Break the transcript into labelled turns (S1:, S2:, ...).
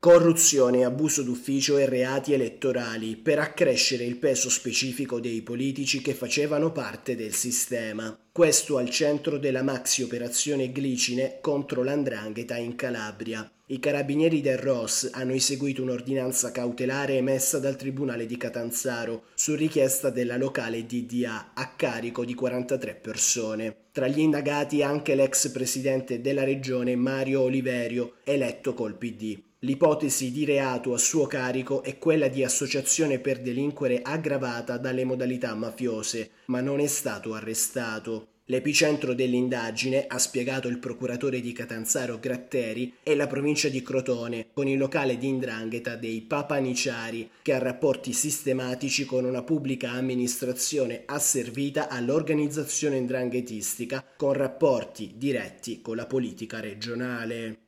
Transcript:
S1: Corruzione, abuso d'ufficio e reati elettorali per accrescere il peso specifico dei politici che facevano parte del sistema. Questo al centro della maxi operazione Glicine contro l'andrangheta in Calabria. I carabinieri del ROS hanno eseguito un'ordinanza cautelare emessa dal Tribunale di Catanzaro su richiesta della locale DDA a carico di 43 persone. Tra gli indagati anche l'ex presidente della regione Mario Oliverio, eletto col PD. L'ipotesi di reato a suo carico è quella di associazione per delinquere aggravata dalle modalità mafiose, ma non è stato arrestato. L'epicentro dell'indagine, ha spiegato il procuratore di Catanzaro Gratteri, è la provincia di Crotone, con il locale di indrangheta dei Papaniciari, che ha rapporti sistematici con una pubblica amministrazione asservita all'organizzazione indranghetistica, con rapporti diretti con la politica regionale.